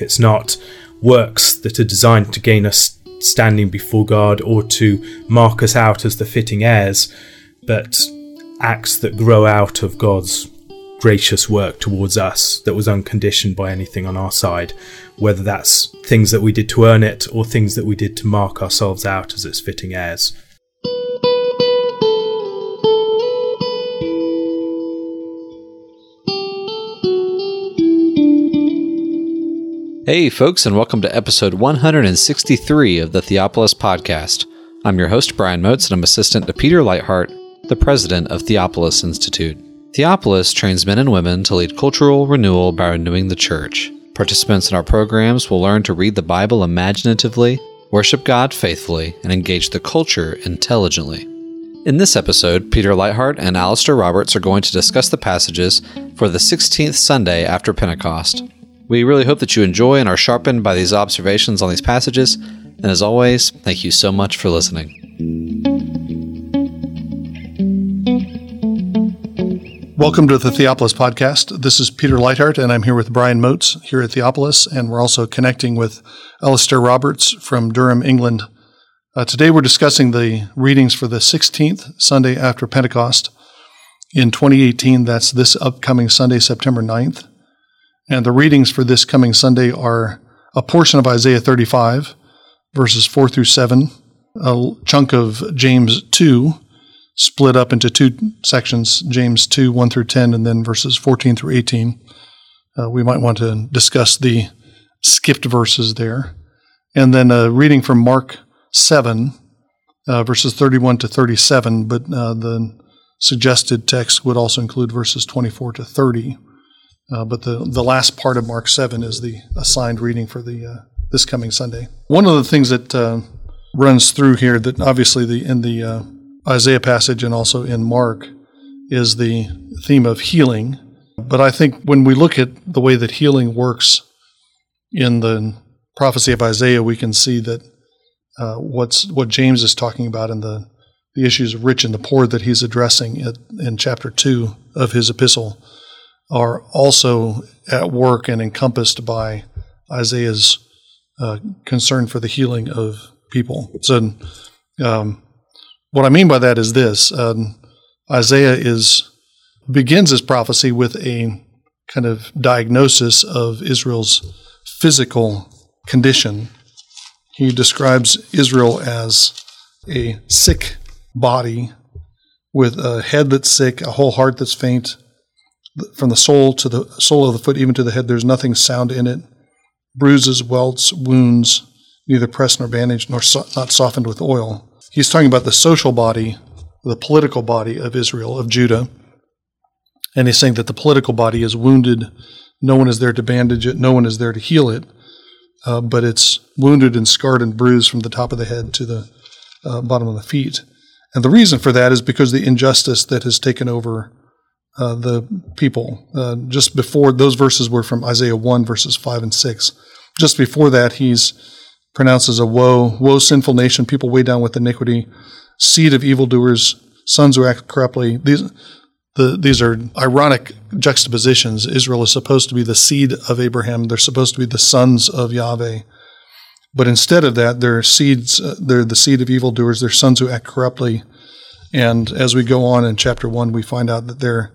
It's not works that are designed to gain us standing before God or to mark us out as the fitting heirs, but acts that grow out of God's gracious work towards us that was unconditioned by anything on our side, whether that's things that we did to earn it or things that we did to mark ourselves out as its fitting heirs. Hey, folks, and welcome to episode 163 of the Theopolis Podcast. I'm your host, Brian Moats, and I'm assistant to Peter Leithart, the president of Theopolis Institute. Theopolis trains men and women to lead cultural renewal by renewing the church. Participants in our programs will learn to read the Bible imaginatively, worship God faithfully, and engage the culture intelligently. In this episode, Peter Leithart and Alastair Roberts are going to discuss the passages for the 16th Sunday after Pentecost. We really hope that you enjoy and are sharpened by these observations on these passages. And as always, thank you so much for listening. Welcome to the Theopolis podcast. This is Peter Leithart, and I'm here with Brian Moats here at Theopolis, and we're also connecting with Alastair Roberts from Durham, England. Uh, today we're discussing the readings for the 16th Sunday after Pentecost in 2018. That's this upcoming Sunday, September 9th. And the readings for this coming Sunday are a portion of Isaiah 35, verses 4 through 7, a chunk of James 2, split up into two sections James 2, 1 through 10, and then verses 14 through 18. Uh, we might want to discuss the skipped verses there. And then a reading from Mark 7, uh, verses 31 to 37, but uh, the suggested text would also include verses 24 to 30. Uh, but the, the last part of Mark 7 is the assigned reading for the uh, this coming Sunday. One of the things that uh, runs through here that obviously the in the uh, Isaiah passage and also in Mark is the theme of healing. But I think when we look at the way that healing works in the prophecy of Isaiah, we can see that uh, what's what James is talking about in the the issues of rich and the poor that he's addressing in chapter two of his epistle are also at work and encompassed by Isaiah's uh, concern for the healing of people. So, um, what I mean by that is this: um, Isaiah is begins his prophecy with a kind of diagnosis of Israel's physical condition. He describes Israel as a sick body with a head that's sick, a whole heart that's faint, from the sole to the sole of the foot, even to the head, there's nothing sound in it. Bruises, welts, wounds, neither pressed nor bandaged, nor so, not softened with oil. He's talking about the social body, the political body of Israel, of Judah. And he's saying that the political body is wounded. No one is there to bandage it, no one is there to heal it. Uh, but it's wounded and scarred and bruised from the top of the head to the uh, bottom of the feet. And the reason for that is because the injustice that has taken over uh, the people. Uh, just before those verses were from Isaiah 1, verses 5 and 6. Just before that, he's pronounces a woe, woe, sinful nation, people weighed down with iniquity, seed of evildoers, sons who act corruptly. These, the, these are ironic juxtapositions. Israel is supposed to be the seed of Abraham. They're supposed to be the sons of Yahweh. But instead of that, they're seeds. Uh, they're the seed of evildoers. They're sons who act corruptly. And as we go on in chapter one, we find out that they're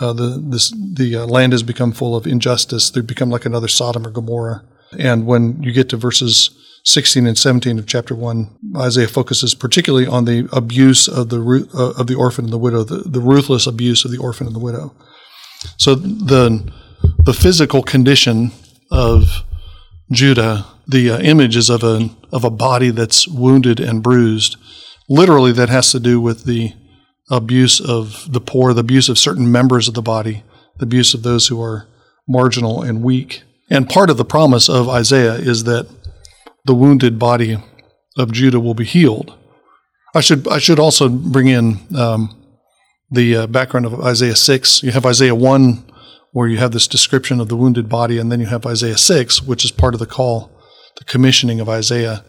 uh, the this, the uh, land has become full of injustice. They become like another Sodom or Gomorrah. And when you get to verses 16 and 17 of chapter 1, Isaiah focuses particularly on the abuse of the uh, of the orphan and the widow, the, the ruthless abuse of the orphan and the widow. So the the physical condition of Judah, the uh, is of a of a body that's wounded and bruised. Literally, that has to do with the abuse of the poor, the abuse of certain members of the body, the abuse of those who are marginal and weak. And part of the promise of Isaiah is that the wounded body of Judah will be healed. I should I should also bring in um, the uh, background of Isaiah six. You have Isaiah one, where you have this description of the wounded body, and then you have Isaiah six, which is part of the call, the commissioning of Isaiah,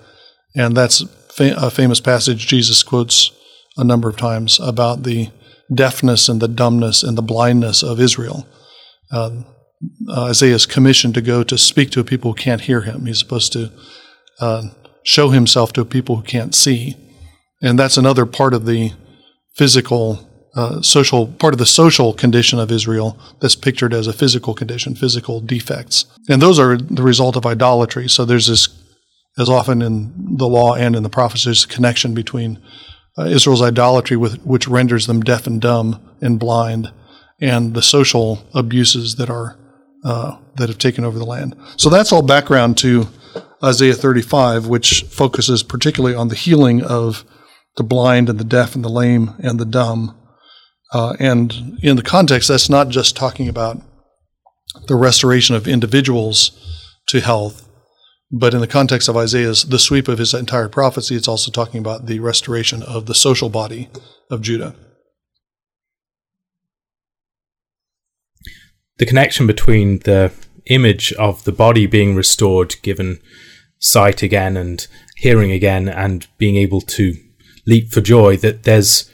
and that's fa- a famous passage Jesus quotes a number of times about the deafness and the dumbness and the blindness of Israel. Uh, uh, Isaiah's commissioned to go to speak to a people who can't hear him. He's supposed to uh, show himself to people who can't see, and that's another part of the physical. Uh, social part of the social condition of Israel that's pictured as a physical condition, physical defects, and those are the result of idolatry. So there's this, as often in the law and in the prophets, there's a connection between uh, Israel's idolatry, with, which renders them deaf and dumb and blind, and the social abuses that are uh, that have taken over the land. So that's all background to Isaiah 35, which focuses particularly on the healing of the blind and the deaf and the lame and the dumb. Uh, and in the context, that's not just talking about the restoration of individuals to health, but in the context of Isaiah's, the sweep of his entire prophecy, it's also talking about the restoration of the social body of Judah. The connection between the image of the body being restored, given sight again and hearing again, and being able to leap for joy, that there's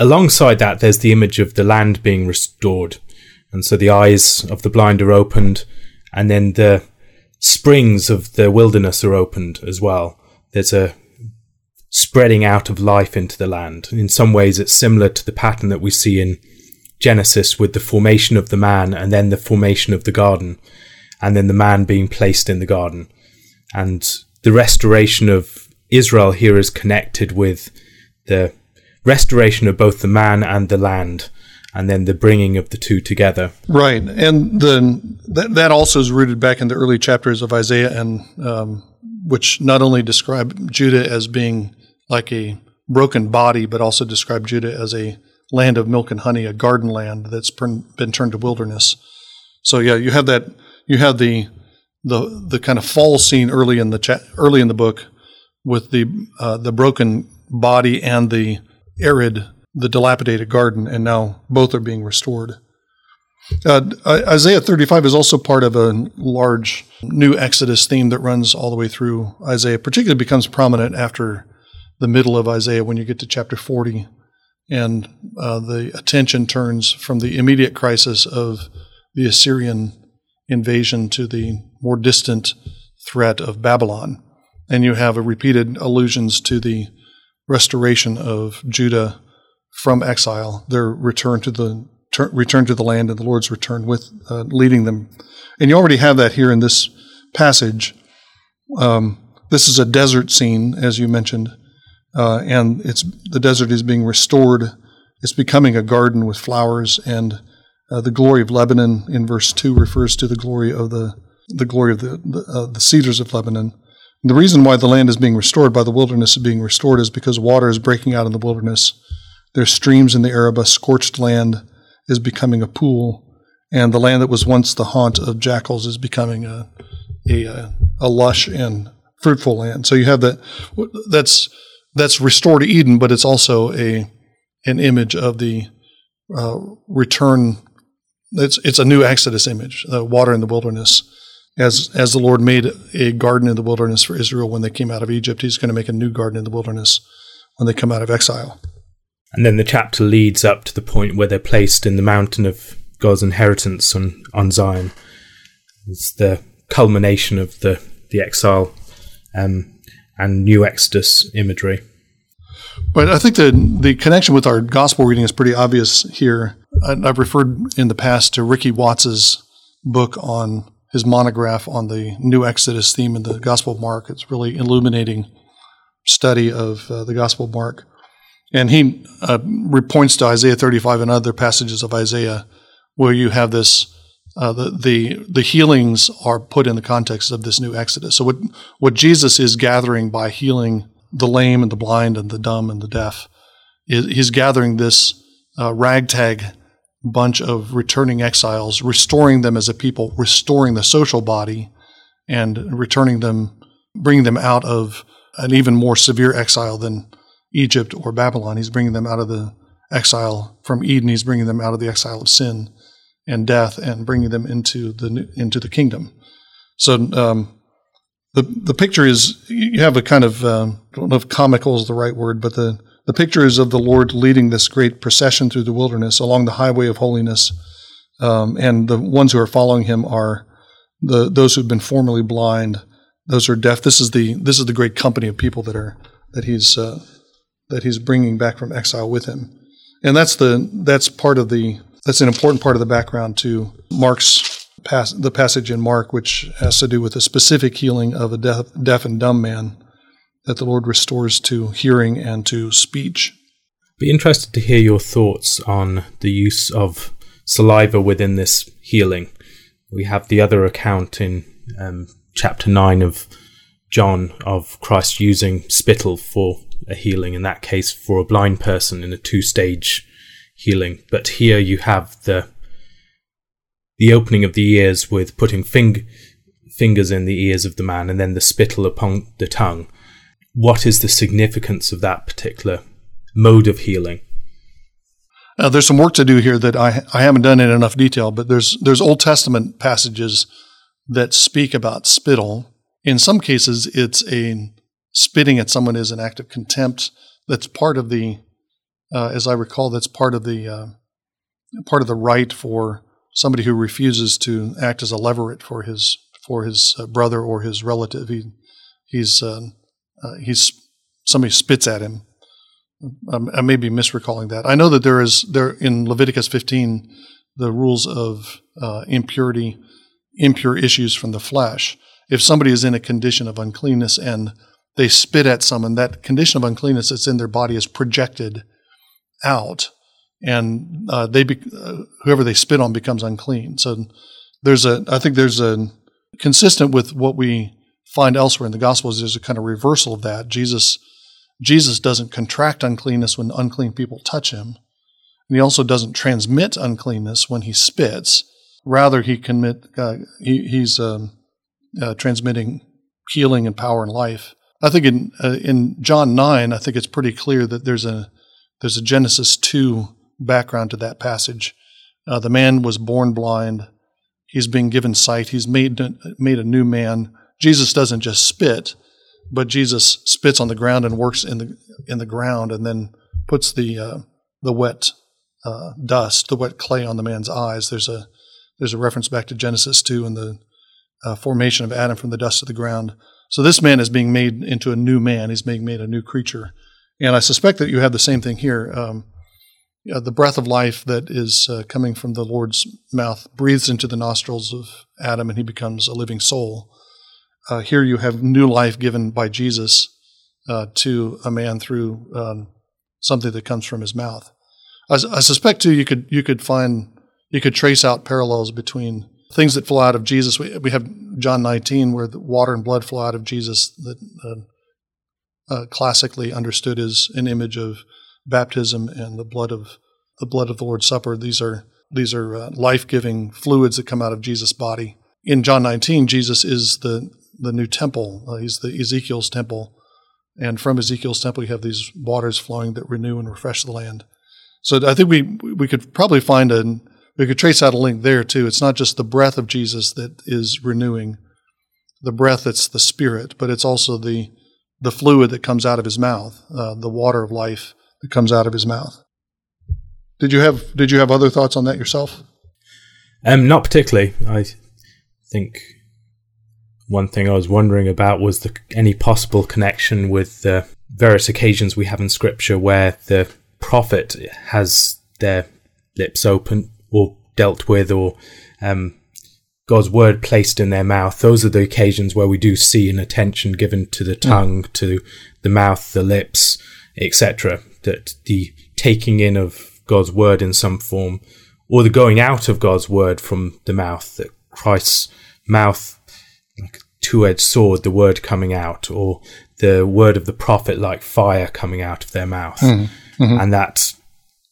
alongside that, there's the image of the land being restored. And so the eyes of the blind are opened, and then the springs of the wilderness are opened as well. There's a spreading out of life into the land. In some ways, it's similar to the pattern that we see in Genesis with the formation of the man and then the formation of the garden, and then the man being placed in the garden. And the restoration of Israel here is connected with the restoration of both the man and the land and then the bringing of the two together. Right, and then that, that also is rooted back in the early chapters of Isaiah, and um, which not only describe Judah as being like a broken body, but also describe Judah as a land of milk and honey, a garden land that's been turned to wilderness. So yeah, you have that. You have the the the kind of fall scene early in the cha- early in the book with the uh, the broken body and the arid the dilapidated garden, and now both are being restored. Uh, Isaiah 35 is also part of a large new Exodus theme that runs all the way through Isaiah, particularly becomes prominent after the middle of Isaiah when you get to chapter 40. And uh, the attention turns from the immediate crisis of the Assyrian invasion to the more distant threat of Babylon. And you have repeated allusions to the restoration of Judah from exile, their return to the ter- return to the land, and the Lord's return with uh, leading them. And you already have that here in this passage. Um, this is a desert scene, as you mentioned, uh, and it's the desert is being restored. It's becoming a garden with flowers, and uh, the glory of Lebanon in verse two refers to the glory of the the glory of the the, uh, the cedars of Lebanon. And the reason why the land is being restored by the wilderness is being restored is because water is breaking out in the wilderness there's streams in the Arabah. Scorched land is becoming a pool, and the land that was once the haunt of jackals is becoming a a, a lush and fruitful land. So you have that. That's that's restored Eden, but it's also a an image of the uh, return. It's it's a new Exodus image, water in the wilderness. As as the Lord made a garden in the wilderness for Israel when they came out of Egypt, He's going to make a new garden in the wilderness when they come out of exile. And then the chapter leads up to the point where they're placed in the mountain of God's inheritance on, on Zion. It's the culmination of the, the exile um, and new Exodus imagery. But I think the the connection with our gospel reading is pretty obvious here. I've referred in the past to Rikki Watts's book on his monograph on the New Exodus theme in the Gospel of Mark. It's really illuminating study of uh, the Gospel of Mark. And he uh, points to Isaiah 35 and other passages of Isaiah where you have this. Uh, the, the the healings are put in the context of this new Exodus. So what what Jesus is gathering by healing the lame and the blind and the dumb and the deaf, is, he's gathering this uh, ragtag bunch of returning exiles, restoring them as a people, restoring the social body, and returning them, bringing them out of an even more severe exile than Egypt or Babylon. He's bringing them out of the exile from Eden. He's bringing them out of the exile of sin and death and bringing them into the into the kingdom. So um, the the picture is you have a kind of um, I don't know if comical is the right word, but the the picture is of the Lord leading this great procession through the wilderness along the highway of holiness, um, and the ones who are following him are the those who've been formerly blind, those who are deaf. This is the this is the great company of people that are that he's uh, that he's bringing back from exile with him, and that's the that's part of the that's an important part of the background to Mark's pass the passage in Mark, which has to do with a specific healing of a deaf, deaf and dumb man that the Lord restores to hearing and to speech. Be interested to hear your thoughts on the use of saliva within this healing. We have the other account in um, chapter 9 of John of Christ using spittle for a healing, in that case for a blind person in a two stage healing. But here you have the the opening of the ears with putting fing- fingers in the ears of the man and then the spittle upon the tongue. What is the significance of that particular mode of healing? Uh, there's some work to do here that I I haven't done in enough detail, but there's there's Old Testament passages that speak about spittle. In some cases, it's a spitting at someone is an act of contempt. That's part of the, uh, as I recall, that's part of the uh, part of the rite for somebody who refuses to act as a leveret for his for his uh, brother or his relative. He he's uh, uh, he's somebody spits at him um, I may be misrecalling that. I know that there is there in Leviticus 15 the rules of uh, impurity, impure issues from the flesh. If somebody is in a condition of uncleanness and they spit at someone, that condition of uncleanness that's in their body is projected out, and uh, they be, uh, whoever they spit on becomes unclean. So there's a I think there's a consistent with what we find elsewhere in the Gospels. There's a kind of reversal of that. Jesus Jesus doesn't contract uncleanness when unclean people touch him. And he also doesn't transmit uncleanness when he spits. Rather, he commit, uh, he, he's um, uh, transmitting healing and power and life. I think in uh, in John nine, I think it's pretty clear that there's a there's a Genesis two background to that passage. Uh, the man was born blind. He's being given sight. He's made made a new man. Jesus doesn't just spit but Jesus spits on the ground and works in the in the ground, and then puts the uh, the wet uh, dust, the wet clay on the man's eyes. There's a there's a reference back to Genesis two and the uh, formation of Adam from the dust of the ground. So this man is being made into a new man. He's being made a new creature, and I suspect that you have the same thing here. Um, the breath of life that is uh, coming from the Lord's mouth breathes into the nostrils of Adam, and he becomes a living soul uh, here you have new life given by Jesus uh, to a man through um, something that comes from his mouth. I, I, suspect too you could you could find you could trace out parallels between things that flow out of Jesus. We, we have John 19 where the water and blood flow out of Jesus that uh, uh classically understood as an image of baptism and the blood of the blood of the Lord's Supper. These are these are uh, life giving fluids that come out of Jesus' body. In John 19, Jesus is the the new temple. Uh, he's the Ezekiel's temple, and from Ezekiel's temple you have these waters flowing that renew and refresh the land. So I think we we could probably find a we could trace out a link there too. It's not just the breath of Jesus that is renewing, the breath that's the spirit, but it's also the the fluid that comes out of his mouth, uh, the water of life that comes out of his mouth. Did you have Did you have other thoughts on that yourself? Um, not particularly. I think one thing I was wondering about was the, any possible connection with the various occasions we have in Scripture where the prophet has their lips open or dealt with or um, God's word placed in their mouth. Those are the occasions where we do see an attention given to the tongue, mm. to the mouth, the lips, etc. That the taking in of God's word in some form, or the going out of God's word from the mouth, that Christ's mouth like a two-edged sword, the word coming out, or the word of the prophet like fire coming out of their mouth, mm-hmm. mm-hmm. and that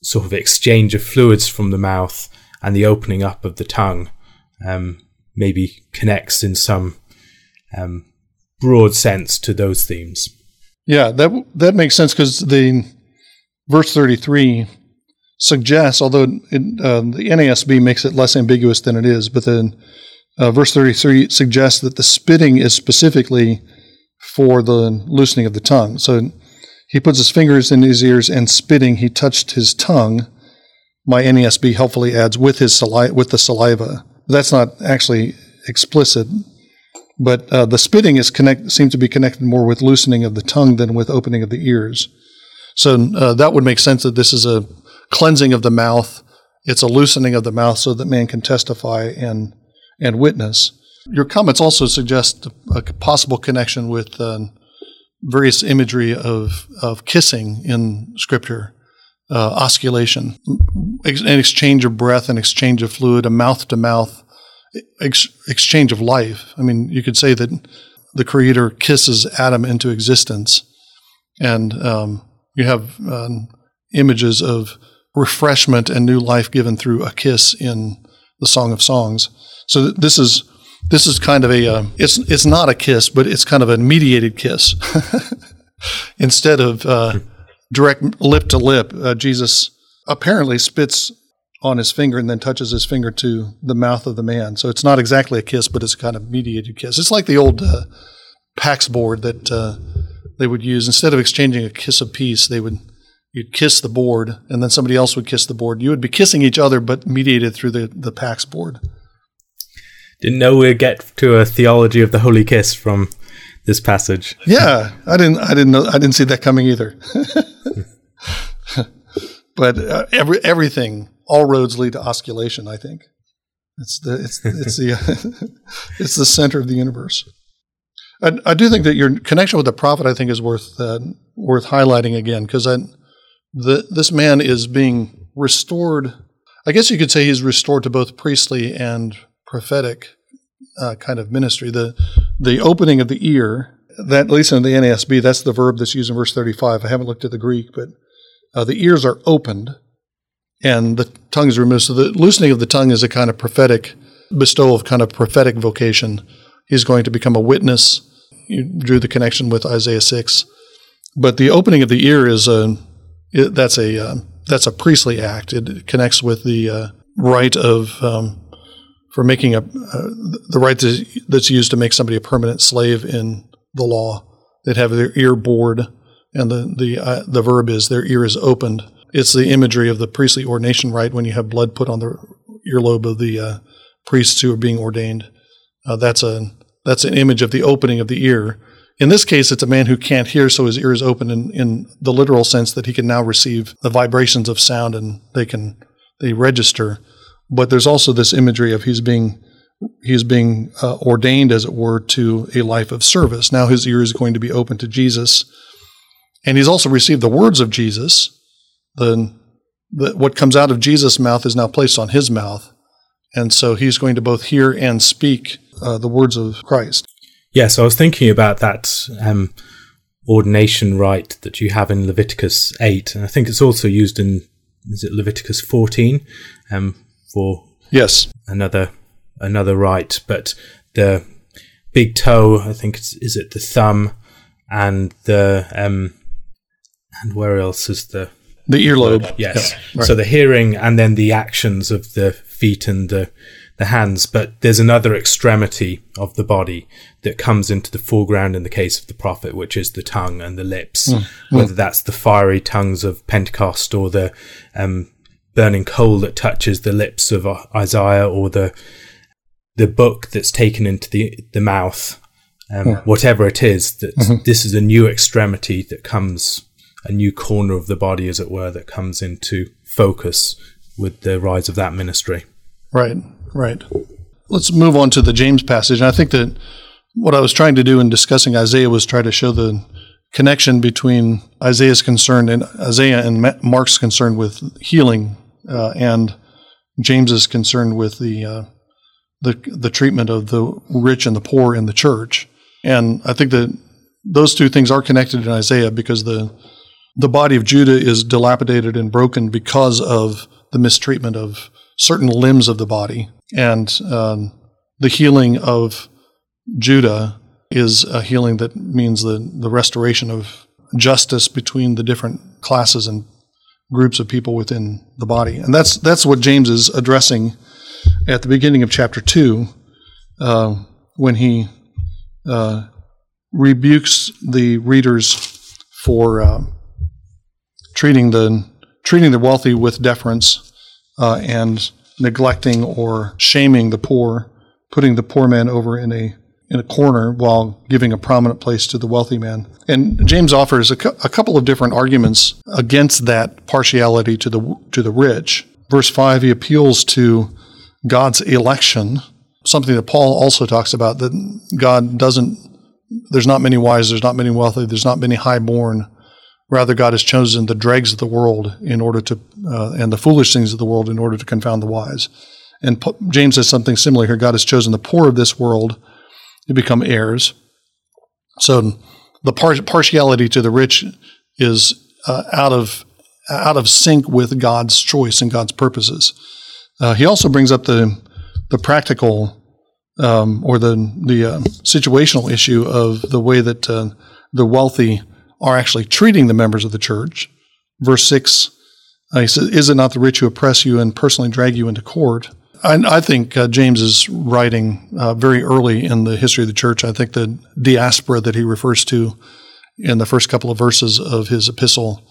sort of exchange of fluids from the mouth and the opening up of the tongue um, maybe connects in some um, broad sense to those themes. Yeah, that that makes sense because the verse thirty-three suggests, although it, uh, the NASB makes it less ambiguous than it is, but then uh, verse 33 suggests that the spitting is specifically for the loosening of the tongue. So he puts his fingers in his ears and spitting, he touched his tongue my NASB helpfully adds with his saliva, with the saliva. That's not actually explicit, but uh, the spitting is connect seems to be connected more with loosening of the tongue than with opening of the ears. So uh, that would make sense that this is a cleansing of the mouth. It's a loosening of the mouth so that man can testify and and witness. Your comments also suggest a possible connection with uh, various imagery of of kissing in Scripture, uh, osculation, an exchange of breath, an exchange of fluid, a mouth to mouth exchange of life. I mean, you could say that the Creator kisses Adam into existence, and um, you have um, images of refreshment and new life given through a kiss in the Song of Songs. So this is this is kind of a uh, it's it's not a kiss, but it's kind of a mediated kiss. Instead of uh, direct lip to lip, uh, Jesus apparently spits on his finger and then touches his finger to the mouth of the man. So it's not exactly a kiss, but it's a kind of mediated kiss. It's like the old uh, PAX board that uh, they would use instead of exchanging a kiss of peace. They would you'd kiss the board, and then somebody else would kiss the board. You would be kissing each other, but mediated through the the PAX board. Didn't know we'd get to a theology of the holy kiss from this passage. Yeah, I didn't. I didn't know. I didn't see that coming either. but uh, every everything, all roads lead to osculation. I think it's the it's it's the it's the center of the universe. I, I, do think that your connection with the prophet, I think, is worth uh, worth highlighting again because this man is being restored. I guess you could say he's restored to both priestly and prophetic uh, kind of ministry. The the opening of the ear, that at least in the NASB, that's the verb that's used in verse 35. I haven't looked at the Greek, but uh, the ears are opened and the tongue is removed. So the loosening of the tongue is a kind of prophetic bestowal of kind of prophetic vocation. He's going to become a witness. You drew the connection with Isaiah 6. But the opening of the ear is a that's a uh, that's a priestly act. It connects with the uh, rite of um, for making a uh, the rite that's used to make somebody a permanent slave in the law. They'd have their ear bored, and the the uh, the verb is their ear is opened. It's the imagery of the priestly ordination rite when you have blood put on the earlobe of the uh, priests who are being ordained. Uh, that's a that's an image of the opening of the ear. In this case, it's a man who can't hear, so his ear is open in, in the literal sense that he can now receive the vibrations of sound and they can they register but there's also this imagery of he's being he's being uh, ordained, as it were, to a life of service. Now his ear is going to be open to Jesus, and he's also received the words of Jesus. The, the what comes out of Jesus' mouth is now placed on his mouth, and so he's going to both hear and speak uh, the words of Christ. Yes, I was thinking about that. Um, ordination rite that you have in Leviticus 8, and I think it's also used in is it Leviticus 14, um, for yes another another rite, but the big toe, I think it's, is it the thumb and the um and where else is the the earlobe? Yes. Yeah, right. So the hearing and then the actions of the feet and the the hands, but there's another extremity of the body that comes into the foreground in the case of the prophet, which is the tongue and the lips, mm. whether that's the fiery tongues of Pentecost or the um, burning coal that touches the lips of Isaiah or the the book that's taken into the the mouth, um, yeah. whatever it is, that mm-hmm. this is a new extremity that comes, a new corner of the body, as it were, that comes into focus with the rise of that ministry. Right, right. Let's move on to the James passage. And I think that what I was trying to do in discussing Isaiah was try to show the connection between Isaiah's concern and Isaiah and Mark's concern with healing uh, and James is concerned with the uh, the the treatment of the rich and the poor in the church. And I think that those two things are connected in Isaiah because the the body of Judah is dilapidated and broken because of the mistreatment of certain limbs of the body, and um, the healing of Judah is a healing that means the the restoration of justice between the different classes and groups of people within the body. And that's, that's what James is addressing at the beginning of chapter 2 uh, when he uh, rebukes the readers for uh, treating, the, treating the wealthy with deference uh, and neglecting or shaming the poor, putting the poor man over in a in a corner while giving a prominent place to the wealthy man. And James offers a, cu- a couple of different arguments against that partiality to the to the rich. Verse five, he appeals to God's election, something that Paul also talks about that God doesn't. There's not many wise. There's not many wealthy. There's not many highborn. Rather, God has chosen the dregs of the world in order to, uh, and the foolish things of the world in order to confound the wise. And James says something similar here. God has chosen the poor of this world to become heirs. So the par- partiality to the rich is uh, out of out of sync with God's choice and God's purposes. Uh, he also brings up the the practical um, or the the uh, situational issue of the way that uh, the wealthy are actually treating the members of the church. Verse 6, uh, he says, Is it not the rich who oppress you and personally drag you into court? I, I think uh, James is writing uh, very early in the history of the church. I think the diaspora that he refers to in the first couple of verses of his epistle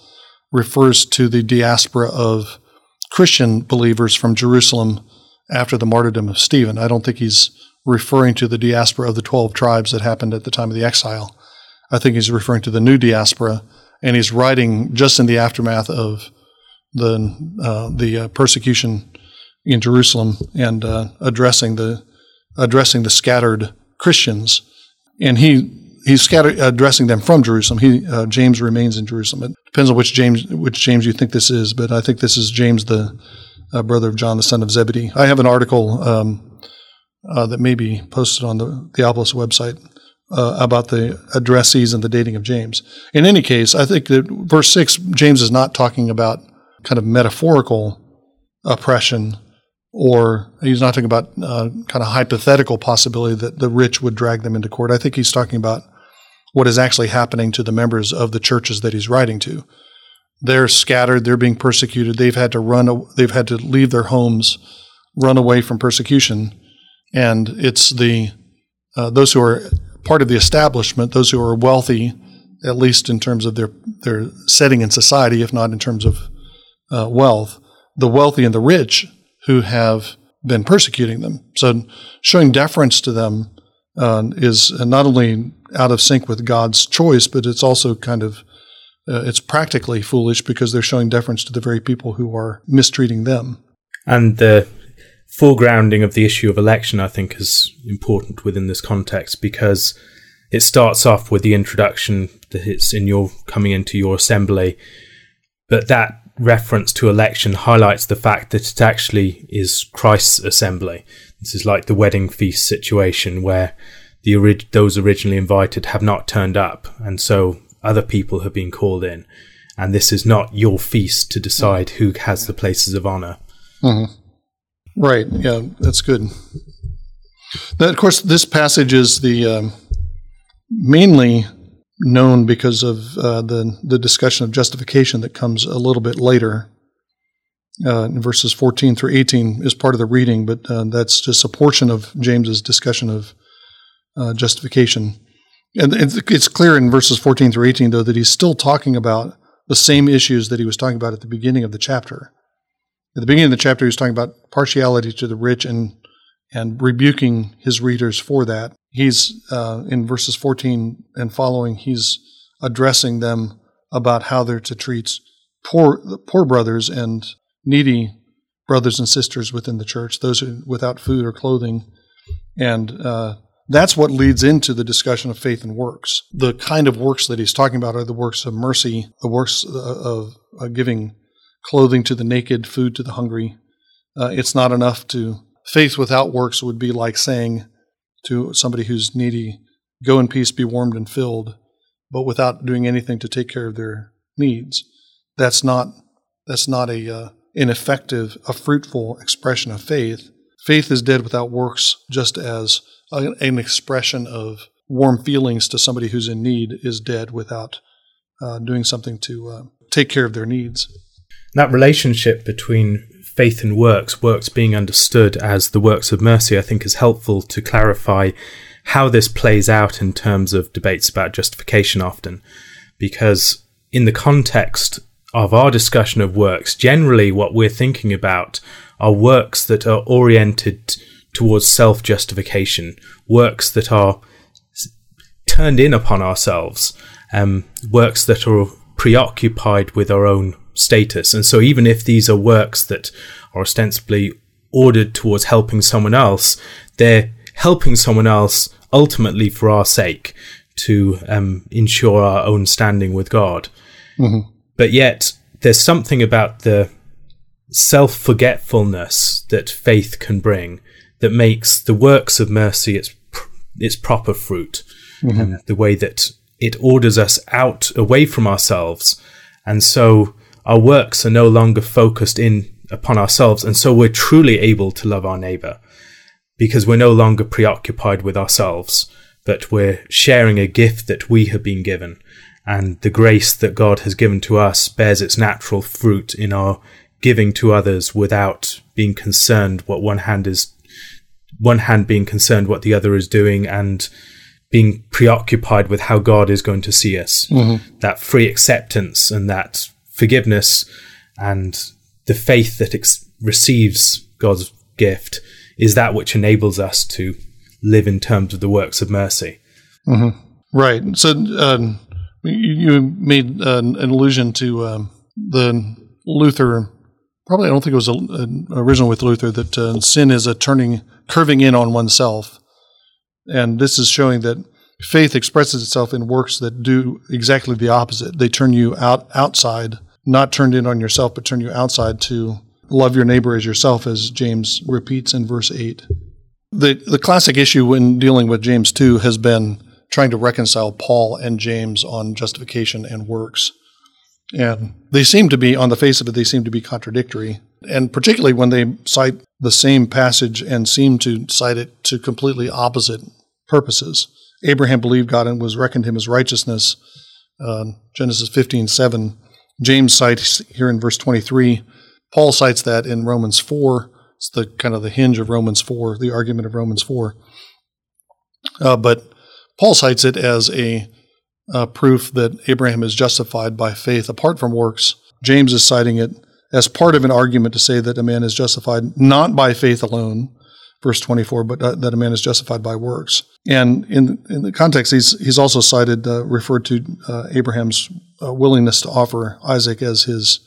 refers to the diaspora of Christian believers from Jerusalem after the martyrdom of Stephen. I don't think he's referring to the diaspora of the 12 tribes that happened at the time of the exile. I think he's referring to the new diaspora, and he's writing just in the aftermath of the uh, the uh, persecution in Jerusalem and uh, addressing the addressing the scattered Christians, and he he's scattered addressing them from Jerusalem. He uh, James remains in Jerusalem. It depends on which James which James you think this is, but I think this is James the uh, brother of John, the son of Zebedee. I have an article um, uh, that may be posted on the Theopolis website uh, about the addressees and the dating of James. In any case, I think that verse 6, James is not talking about kind of metaphorical oppression, or he's not talking about uh, kind of hypothetical possibility that the rich would drag them into court. I think he's talking about what is actually happening to the members of the churches that he's writing to. They're scattered, they're being persecuted, they've had to run, they've had to leave their homes, run away from persecution, and it's the uh, those who are part of the establishment, those who are wealthy, at least in terms of their their setting in society, if not in terms of uh, wealth, the wealthy and the rich who have been persecuting them. So showing deference to them uh, is not only out of sync with God's choice, but it's also kind of uh, it's practically foolish because they're showing deference to the very people who are mistreating them. And the foregrounding of the issue of election, I think, is important within this context because it starts off with the introduction that it's in your coming into your assembly, but that reference to election highlights the fact that it actually is Christ's assembly. This is like the wedding feast situation where the orig- those originally invited have not turned up, and so other people have been called in. And this is not your feast to decide who has the places of honor. Mm-hmm. Right. Yeah, that's good. Now, of course, this passage is the um, mainly known because of uh, the the discussion of justification that comes a little bit later. Uh, in verses 14 through 18 is part of the reading, but uh, that's just a portion of James's discussion of uh, justification. And it's clear in verses 14 through 18, though, that he's still talking about the same issues that he was talking about at the beginning of the chapter. At the beginning of the chapter, he's talking about partiality to the rich and and rebuking his readers for that. He's uh, in verses 14 and following. He's addressing them about how they're to treat poor poor brothers and needy brothers and sisters within the church, those without food or clothing, and uh, that's what leads into the discussion of faith and works. The kind of works that he's talking about are the works of mercy, the works of, of, of giving clothing to the naked, food to the hungry. Uh, it's not enough to faith without works would be like saying to somebody who's needy, "Go in peace, be warmed and filled," but without doing anything to take care of their needs. That's not that's not a uh, an effective, a fruitful expression of faith. Faith is dead without works, just as a, an expression of warm feelings to somebody who's in need is dead without uh, doing something to uh, take care of their needs that relationship between faith and works, works being understood as the works of mercy, I think is helpful to clarify how this plays out in terms of debates about justification often. Because in the context of our discussion of works, generally what we're thinking about are works that are oriented towards self justification, works that are turned in upon ourselves, um, works that are preoccupied with our own status. And so, even if these are works that are ostensibly ordered towards helping someone else, they're helping someone else ultimately for our sake to um, ensure our own standing with God. Mm-hmm. But yet, there's something about the self forgetfulness that faith can bring that makes the works of mercy its its proper fruit, mm-hmm. and the way that it orders us out away from ourselves, and so our works are no longer focused in upon ourselves, and so we're truly able to love our neighbor because we're no longer preoccupied with ourselves, but we're sharing a gift that we have been given, and the grace that God has given to us bears its natural fruit in our giving to others without being concerned what one hand is one hand being concerned what the other is doing and being preoccupied with how God is going to see us. Mm-hmm. That free acceptance and that forgiveness and the faith that ex- receives God's gift is that which enables us to live in terms of the works of mercy. Mm-hmm. Right. So um, you made an allusion to um, the Luther. Probably, I don't think it was a, a original with Luther that uh, sin is a turning, curving in on oneself, and this is showing that faith expresses itself in works that do exactly the opposite. They turn you out outside not turned in on yourself, but turn you outside to love your neighbor as yourself, as James repeats in verse 8. The, the classic issue when dealing with James 2 has been trying to reconcile Paul and James on justification and works. And they seem to be, on the face of it, they seem to be contradictory. And particularly when they cite the same passage and seem to cite it to completely opposite purposes. Abraham believed God and was reckoned him as righteousness. Uh, Genesis 15, 7 James cites here in verse 23. Paul cites that in Romans 4. It's the kind of the hinge of Romans 4, the argument of Romans 4. Uh, but Paul cites it as a uh, proof that Abraham is justified by faith apart from works. James is citing it as part of an argument to say that a man is justified not by faith alone, verse 24, but uh, that a man is justified by works. And in, in the context, he's, he's also cited, uh, referred to uh, Abraham's uh, willingness to offer Isaac as his,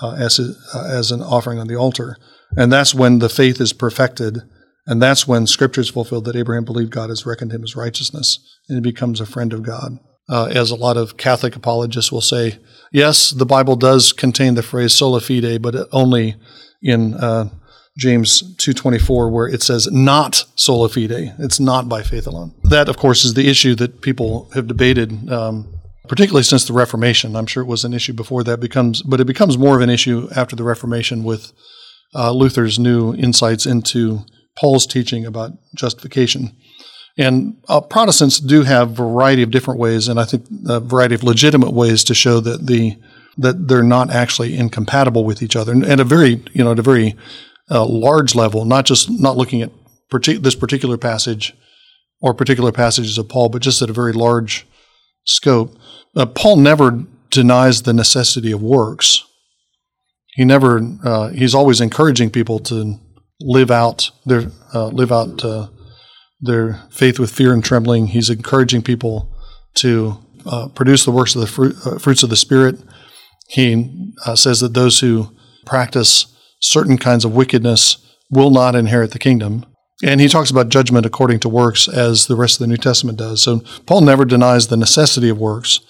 uh, as, his, uh, as an offering on the altar. And that's when the faith is perfected. And that's when scripture is fulfilled that Abraham believed God has reckoned him as righteousness and he becomes a friend of God. as a lot of Catholic apologists will say, yes, the Bible does contain the phrase sola fide, but only in James 2:24 where it says not sola fide. It's not by faith alone. That of course is the issue that people have debated um, particularly since the reformation. I'm sure it was an issue before that becomes but it becomes more of an issue after the reformation with uh, luther's new insights into paul's teaching about justification. And uh, Protestants do have a variety of different ways, and I think a variety of legitimate ways to show that the that they're not actually incompatible with each other, and, a very you know at a very large level, not just not looking at partic- this particular passage or particular passages of Paul, but just at a very large scope. Uh, Paul never denies the necessity of works. He never. Uh, he's always encouraging people to live out their uh, live out uh, their faith with fear and trembling. He's encouraging people to uh, produce the works of the fruit, fruits of the Spirit. He says that those who practice certain kinds of wickedness will not inherit the kingdom. And he talks about judgment according to works as the rest of the New Testament does. So Paul never denies the necessity of works.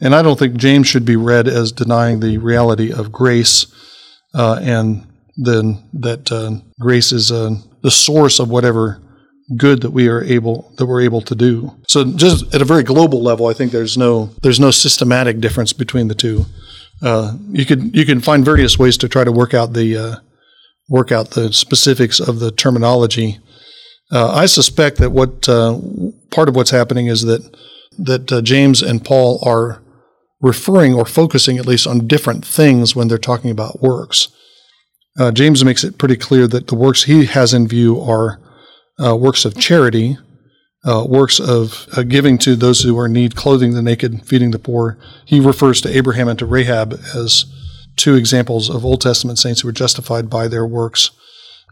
And I don't think James should be read as denying the reality of grace uh, and then that uh, grace is uh, the source of whatever good that we are able that we're able to do. So just at a very global level, I think there's no there's no systematic difference between the two uh, you could you can find various ways to try to work out the uh, work out the specifics of the terminology. Uh, I suspect that what uh, part of what's happening is that that uh, James and Paul are referring or focusing at least on different things when they're talking about works. James makes it pretty clear that the works he has in view are works of charity, uh, works of uh, giving to those who are in need, clothing the naked, feeding the poor. He refers to Abraham and to Rahab as two examples of Old Testament saints who were justified by their works.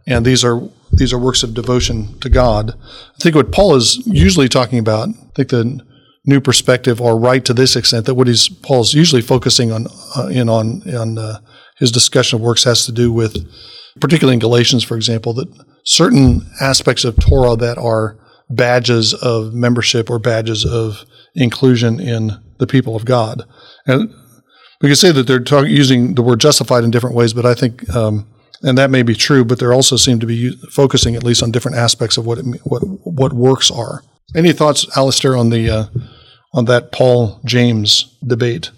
And these are these are works of devotion to God. I think what Paul is usually talking about, I think the new perspective or right to this extent that what he's Paul's usually focusing on uh, in on on uh, his discussion of works has to do with, particularly in Galatians, for example, that certain aspects of Torah that are badges of membership or badges of inclusion in the people of God. And we could say that they're talk, using the word justified in different ways, but I think, um, and that may be true, but they also seem to be focusing at least on different aspects of what it, what what works are. Any thoughts, Alastair, on the uh, on that Paul James debate?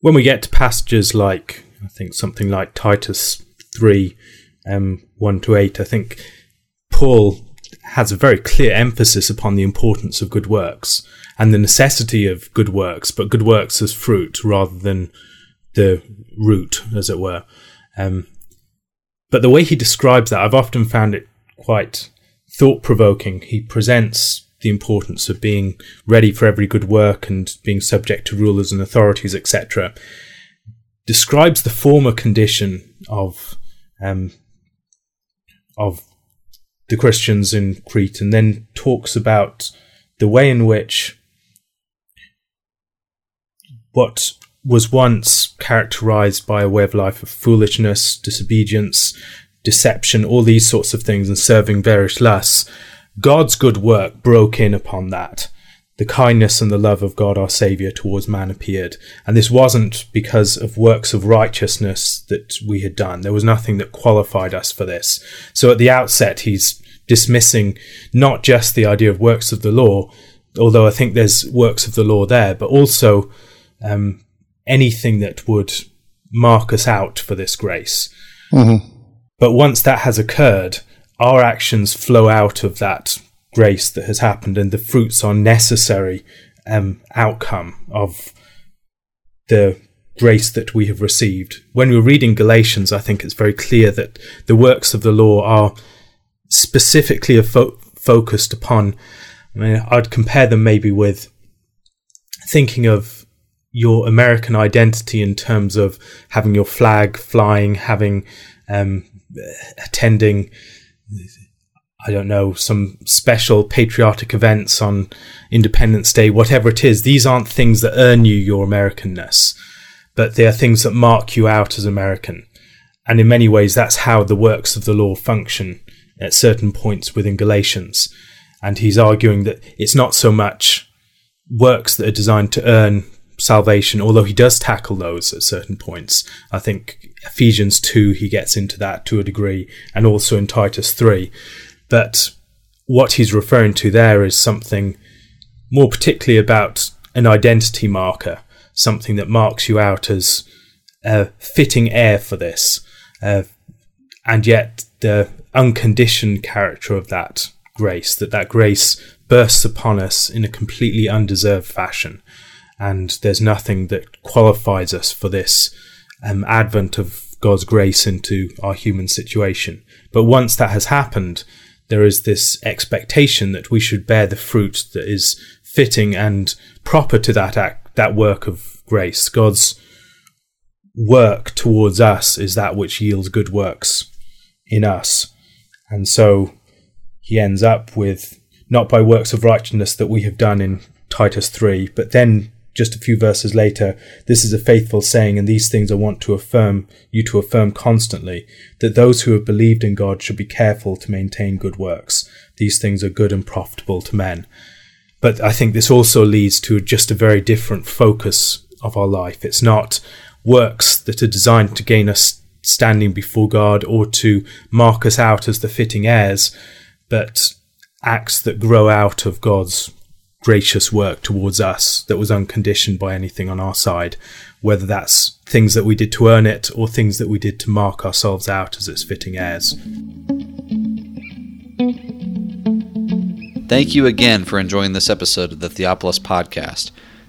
When we get to passages like I think something like Titus three, um, one to eight, I think Paul has a very clear emphasis upon the importance of good works and the necessity of good works, but good works as fruit rather than the root, as it were. Um, but the way he describes that, I've often found it quite thought provoking. He presents the importance of being ready for every good work and being subject to rulers and authorities, etc. Describes the former condition of um, of the Christians in Crete and then talks about the way in which what was once characterized by a way of life of foolishness, disobedience, deception, all these sorts of things, and serving various lusts, God's good work broke in upon that. The kindness and the love of God our Saviour towards man appeared. And this wasn't because of works of righteousness that we had done. There was nothing that qualified us for this. So at the outset, he's dismissing not just the idea of works of the law, although I think there's works of the law there, but also um, anything that would mark us out for this grace. Mm-hmm. But once that has occurred, our actions flow out of that grace that has happened, and the fruits are necessary um, outcome of the grace that we have received. When we're reading Galatians, I think it's very clear that the works of the law are specifically fo- focused upon. I mean, I'd compare them maybe with thinking of your American identity in terms of having your flag flying, having um, attending, I don't know, some special patriotic events on Independence Day, whatever it is. These aren't things that earn you your Americanness, but they are things that mark you out as American. And in many ways, that's how the works of the law function at certain points within Galatians. And he's arguing that it's not so much works that are designed to earn salvation, although he does tackle those at certain points. I think Ephesians 2, he gets into that to a degree, and also in Titus 3. But what he's referring to there is something more particularly about an identity marker, something that marks you out as a fitting heir for this. Uh, and yet, the unconditioned character of that grace, that that grace bursts upon us in a completely undeserved fashion. And there's nothing that qualifies us for this um, advent of God's grace into our human situation. But once that has happened, there is this expectation that we should bear the fruit that is fitting and proper to that act, that work of grace. God's work towards us is that which yields good works in us. And so he ends up with not by works of righteousness that we have done in Titus 3, but then just a few verses later, this is a faithful saying, and these things I want to affirm you to affirm constantly, that those who have believed in God should be careful to maintain good works. These things are good and profitable to men. But I think this also leads to just a very different focus of our life. It's not works that are designed to gain us standing before God or to mark us out as the fitting heirs, but acts that grow out of God's gracious work towards us that was unconditioned by anything on our side, whether that's things that we did to earn it or things that we did to mark ourselves out as its fitting heirs. Thank you again for enjoying this episode of the Theopolis Podcast.